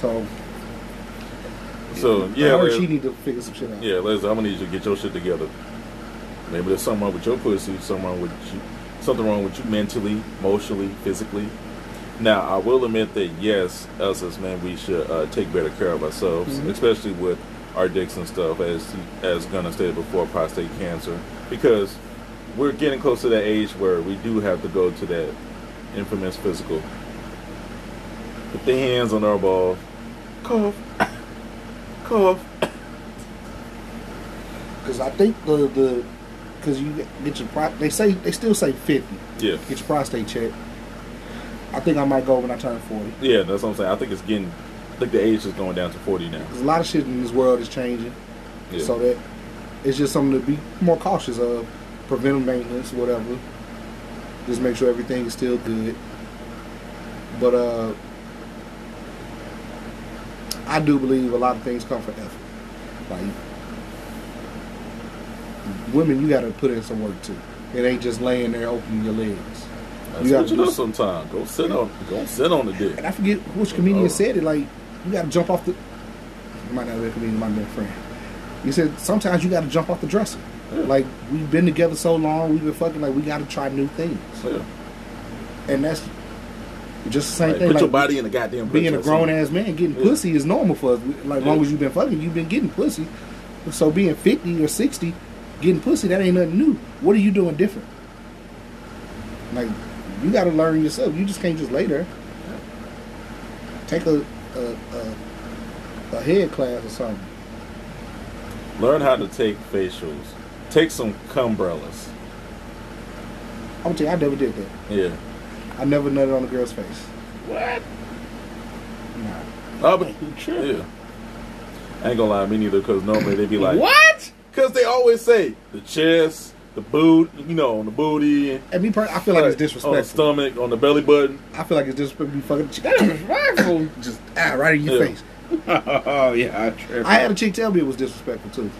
So So yeah, I heard she need to figure some shit out. yeah, Leslie, I'm gonna need you to get your shit together. Maybe there's something wrong with your pussy, something wrong with you, something wrong with you mentally, emotionally, physically. Now, I will admit that yes, us as men, we should uh, take better care of ourselves, Mhm. especially with our dicks and stuff, as as Gunner stated before, prostate cancer, because we're getting close to that age where we do have to go to that infamous physical. Put the hands on our balls, cough, <coughs> cough. <coughs> Because I think the the because you get- get your pro, they say they still say fifty. Yeah. Get your prostate checked. I think I might go when I turn forty. Yeah, that's what I'm saying. I think it's getting, I think the age is going down to 40 now. Because a lot of shit in this world is changing. Yeah. So that it's just something to be more cautious of. Preventive maintenance, whatever. Just make sure everything is still good. But uh I do believe a lot of things come from effort. Like women, you got to put in some work too. It ain't just laying there opening your legs. That's you gotta do do s- sometime. Go sit on, go sit on the dick. And I forget which comedian Oh. said it. Like you got to jump off the. It might not be a comedian, it might be a friend. He said sometimes you got to jump off the dresser. Yeah. Like we've been together so long, we've been fucking. Like we got to try new things, Yeah. and that's just the same Like, thing. put like your body in the goddamn. being a grown ass man, getting Yeah. pussy is normal for us. Like Yeah. long as you've been fucking, you've been getting pussy. So being fifty or sixty, getting pussy that ain't nothing new. What are you doing different? Like you got to learn yourself. You just can't just lay there. Take a a, a, a head class or something. Learn how to take facials. Take some cumbrellas. I'm tell you, I never did that. Yeah. I never nutted on a girl's face. What? Nah. Oh, but <laughs> yeah. I ain't gonna lie, me neither. Because normally they be like, what? <laughs> Because they always say the chest, the boot, you know, on the booty, And me, per- I feel like it's disrespectful. on the disrespectful. stomach, on the belly button. I feel like it's disrespectful. to be fucking chick. Disrespectful. <laughs> just ah, right in your Yeah. face. oh <laughs> yeah, I. I had a chick tell me it was disrespectful too.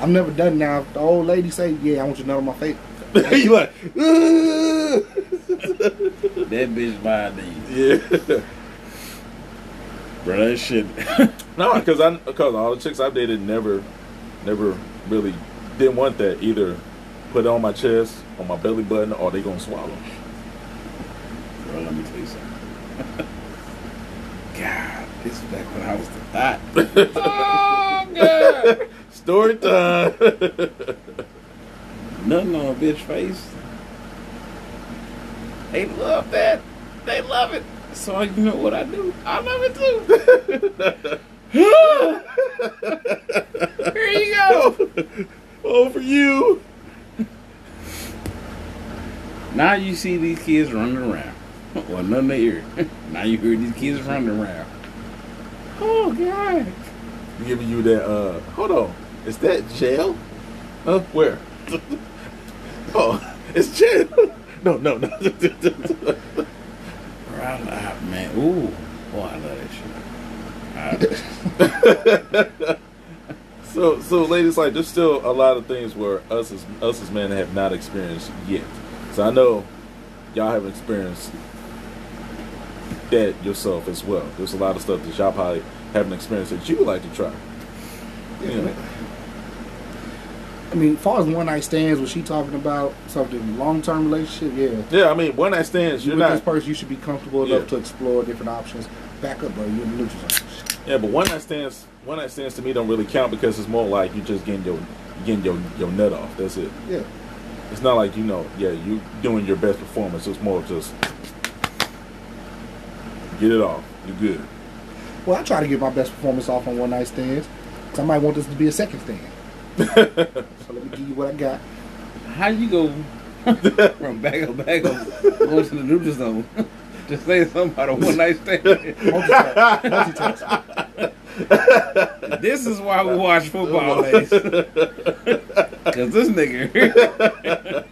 I've never done it now. If the old lady say, "Yeah, I want you to nut on my face," <laughs> you like, that bitch by these. yeah. Bro, that shit. No, because I because all the chicks I've dated never, never really didn't want that either. Put it on my chest, on my belly button, or they gonna swallow. Bro, let me tell you something. <laughs> God, this is back when I was the thought. <laughs> oh God. Story time. <laughs> Nothing on a bitch face. They love that. They love it. So you know what I do? I love it too. Here you go. For you. Now you see these kids running around. <laughs> Well, nothing they hear. <laughs> now you hear these kids running around. Oh God. Giving you that. uh Hold on, is that jail? Huh? Where? <laughs> oh, it's jail. No, no, no. I, I, man, ooh, boy, I love that shit. So, so, ladies, like, there's still a lot of things where us as us as men have not experienced yet. So I know y'all haven't experienced that yourself as well. There's a lot of stuff that y'all probably haven't experienced that you would like to try. You know, I mean, as far as one night stands, was she talking about something long term relationship? Yeah. yeah. I mean, one night stands, You you're with this person, you should be comfortable enough Yeah. to explore different options. Back up, bro. You're in the neutral zone. Yeah, but one night stands, one night stands to me don't really count because it's more like you're just getting your getting your your nut off. That's it. Yeah. It's not like you know, yeah, you doing your best performance. It's more just get it off. You're good. Well, I try to get my best performance off on one night stands. I might want this to be a second stand. <laughs> so let me give you what I got. How you go <laughs> from back up, back up, go to the neutral zone? <laughs> Just say something about a one night stand. Multitask. Multitask. <laughs> this is why we watch football, ladies. <laughs> Because this nigga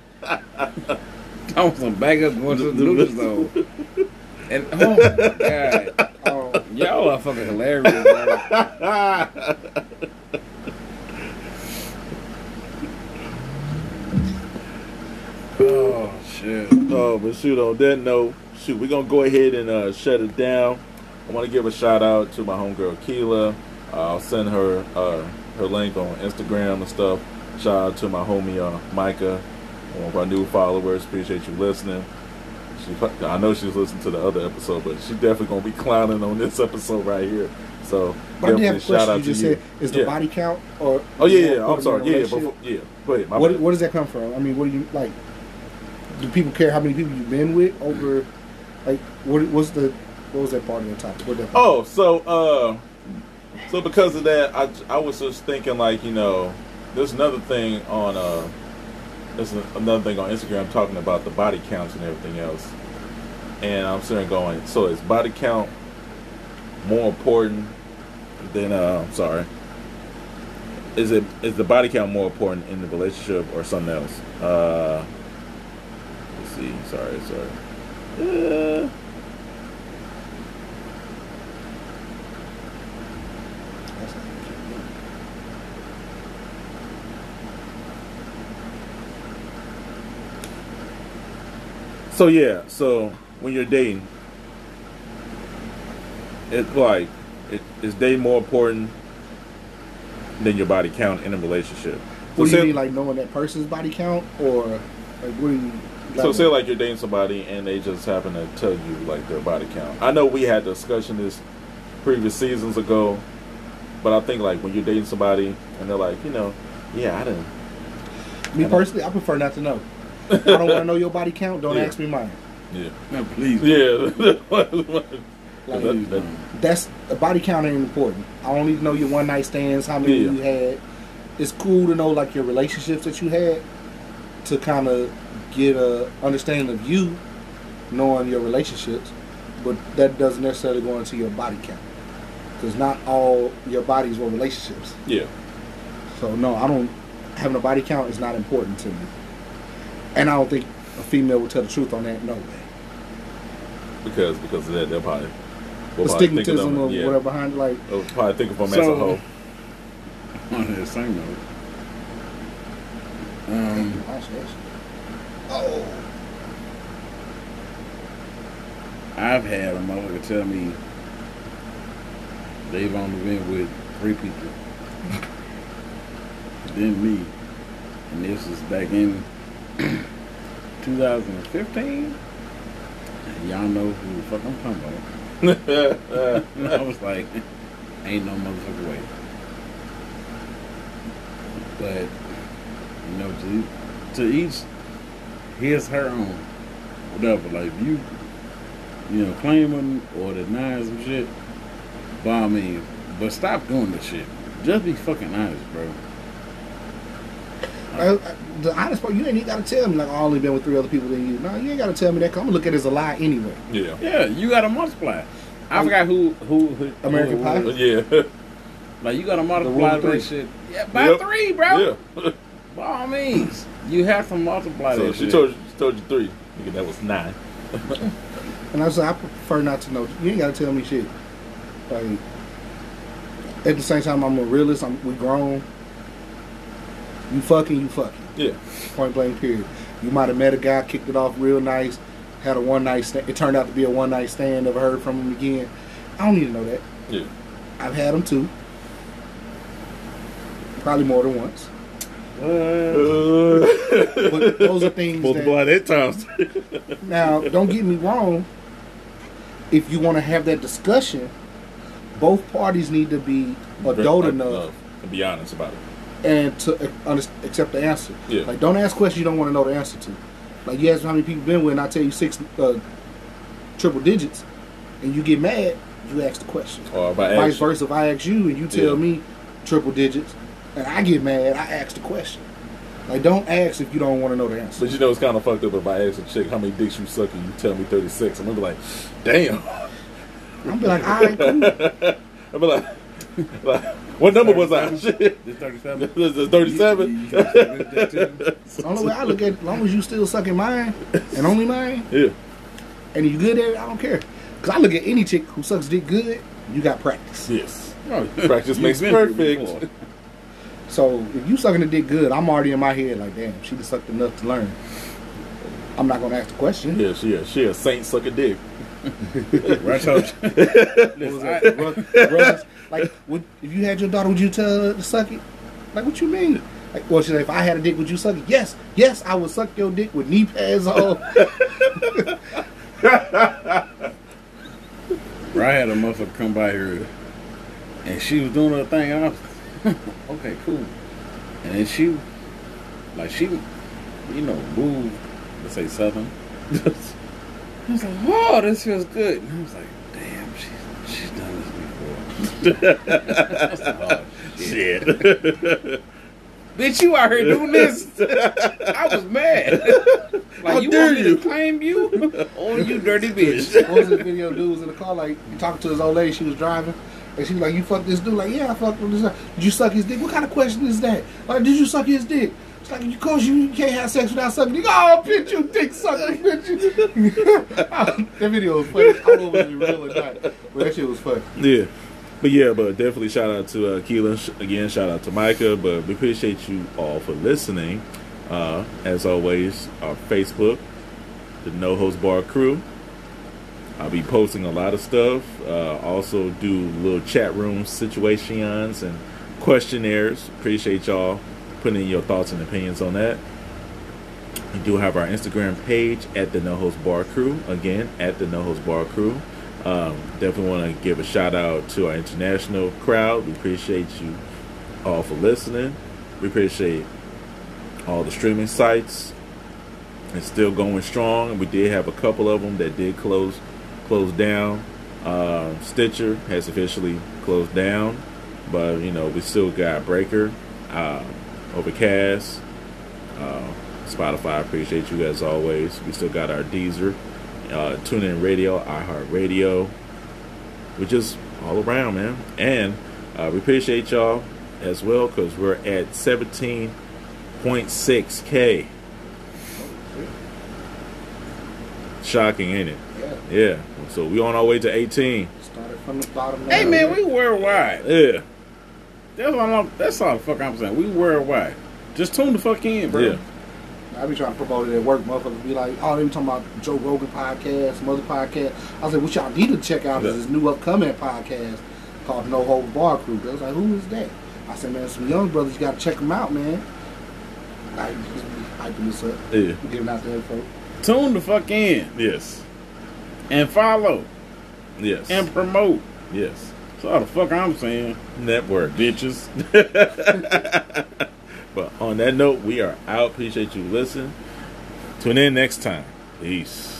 <laughs> was some back up going to the liquor store. And oh my god, Oh, y'all are fucking hilarious. Bro. oh shit. Oh, but shoot, on that note, shoot, we're gonna go ahead and uh, shut it down. I want to give a shout out to my homegirl Keela. Uh, I'll send her uh, her link on Instagram and stuff. Shout out to my homie uh, Micah, one of our new followers. Appreciate you listening. She, I know she's listening to the other episode, but she's definitely gonna be clowning on this episode right here. So but definitely have a question. You just said is the Yeah. body count or Oh yeah, yeah. I'm sorry. Yeah, yeah. Before, yeah. Go ahead. What, bad. what does that come from? I mean, what do you like? Do people care how many people you've been with over? Like, what what's the what was that part of the topic? What that Oh, so uh, so because of that, I I was just thinking like you know, there's another thing on uh, there's another thing on Instagram talking about the body counts and everything else, and I'm sitting going, so is body count more important than uh, I'm sorry, is it is the body count more important in the relationship or something else? Uh, let's see, sorry, sorry. Uh, So yeah, so when you're dating, it's like it, is dating more important than your body count in a relationship. What do say, you mean, like knowing that person's body count, or like what do you? so say like you're dating somebody and they just happen to tell you like their body count. I know we had discussion this previous seasons ago, but I think like when you're dating somebody and they're like, you know, yeah, I didn't. me personally, I prefer not to know. I don't want to know your body count. Don't Yeah. ask me mine. Yeah, No, please. yeah. <laughs> Like, That- that- that's a body count ain't important. I don't need to know your one night stands, how many Yeah. you had. It's cool to know like your relationships that you had to kind of get a understanding of you, knowing your relationships, but that doesn't necessarily go into your body count because not all your bodies were relationships. yeah. So no, I don't. Having a body count is not important to me, and I don't think a female would tell the truth on that. No way. because because of that, they'll probably, The will probably think of stigmatism them, of yeah, whatever behind like they'll probably think of them as a So- hoe. On the same note. Um, oh I've had a motherfucker tell me they've only been with three people. <laughs> then me. And this is back in <clears throat> 2015. Y'all know who the fuck I'm talking about. <laughs> <laughs> I was like, ain't no motherfucker way. But, you know, to, to each, his, her own. Whatever. Like, you, you know, claiming or denying some shit, by all means. But stop doing this shit. Just be fucking honest, bro. I, I, the honest part, you ain't even got to tell me like oh, I only been with three other people than you. No, you ain't got to tell me that. Cause I'm gonna look at it as a lie anyway. yeah, Yeah, you gotta multiply. I forgot who who, who American who Pie? yeah, Like you gotta multiply that three. shit. Yeah, by Yep. three, bro. yeah. <laughs> By all means, you have to multiply so that she shit. told you, she told you three. Nigga, that was nine. <laughs> And I was like, I prefer not to know. You ain't got to tell me shit. Like at the same time, I'm a realist. I'm we grown. You fucking, you fucking. Yeah, Point blank. Period. You might have met a guy, kicked it off real nice, had a one night stand. It turned out to be a one night stand. Never heard from him again. I don't need to know that. yeah. I've had them too. Probably more than once. But those are things that Multiply that times. Now, don't get me wrong. If you want to have that discussion, both parties need to be adult enough to be honest about it. And to accept the answer. Yeah. Like, don't ask questions you don't want to know the answer to. Like, you ask how many people been with, and I tell you six uh, triple digits, and you get mad, you ask the question. Or Vice you- versa, if I ask you and you tell Yeah. me triple digits, and I get mad, I ask the question. Like, don't ask if you don't want to know the answer. But you know it's kind of fucked up if I ask a chick how many dicks you suck and you tell me 36. I'm gonna be like, damn. I'm be like, all right, cool. <laughs> I'm be like, <laughs> Like, what number was I? Shit. This 37? <laughs> This is 37? You- you got to admit that too? The only way I look at it, as long as you still sucking mine and only mine, Yeah. and you good at it, I don't care. Cause I look at any chick who sucks dick good, you got practice. Yes. Oh, <laughs> Practice makes perfect. So if you sucking the dick good, I'm already in my head like, damn, she just sucked enough to learn. I'm not gonna ask the question. Yeah, she a, she a saint suck a dick. Right, so- What like, would, if you had your daughter, would you tell her to suck it? Like, what you mean? Like, well, she said, if I had a dick, would you suck it? Yes, yes, I would suck your dick with knee pads on. <laughs> I had a motherfucker come by here and she was doing her thing and I was <laughs> okay, cool. And then she like she you know, moved let's say southern. <laughs> I was like, Oh, this feels good. And I was like, damn, she's she's done this before. I was like, oh, shit. Bitch, you out here doing this. I was mad. Like How you dare want me you. to claim you? Oh, you dirty bitch. what was the video dude was in the car, like, talking to his old lady, she was driving. And she was like, you fucked this dude? Like, yeah, I fucked with this guy. Did you suck his dick? What kind of question is that? Like, did you suck his dick? It's like, of course you can't have sex without sucking dick. Oh, bitch, you dick sucker, bitch. <laughs> that video was funny. I don't know if it was real or not. But that shit was funny. Yeah. But yeah, but definitely shout out to uh, Keelan. Again, shout out to Micah. But we appreciate you all for listening. Uh, as always, our Facebook, the No Holds Barred Crew. I'll be posting a lot of stuff. Uh, also, do little chat room situations and questionnaires. Appreciate y'all putting in your thoughts and opinions on that. We do have our Instagram page at the No Holds Barred Crew. Again, at the No Holds Barred Crew. Um, definitely want to give a shout out to our international crowd. We appreciate you all for listening. We appreciate all the streaming sites. It's still going strong. We did have a couple of them that did close close down. Uh, Stitcher has officially closed down, but you know we still got Breaker, uh, Overcast, uh, Spotify. Appreciate you as always. We still got our Deezer, uh, TuneIn Radio, iHeartRadio. We're just all around, man. And uh, we appreciate y'all as well because we're at 17.6K. Shocking, ain't it? Yeah. Yeah. So we on our way to 18. Started from the bottom. Hey man, we worldwide. Yeah. That's all. I'm, that's all the fuck I'm saying. We worldwide. Just tune the fuck in, bro. Yeah. I be trying to promote it at work. Motherfuckers be like, oh, they be talking about Joe Rogan podcast, some other podcast. I was like, what y'all need to check out is this new upcoming podcast called No Holds Barred Crew. They was like, who is that? I said, man, some young brothers, you got to check them out, man. I just be hyping this up, Yeah. giving out the info. Tune the fuck in Yes. and follow Yes. and promote. yes. That's all the fuck I'm saying, Network. bitches. <laughs> But on that note, we are out. Appreciate you listening. Tune in next time. Peace.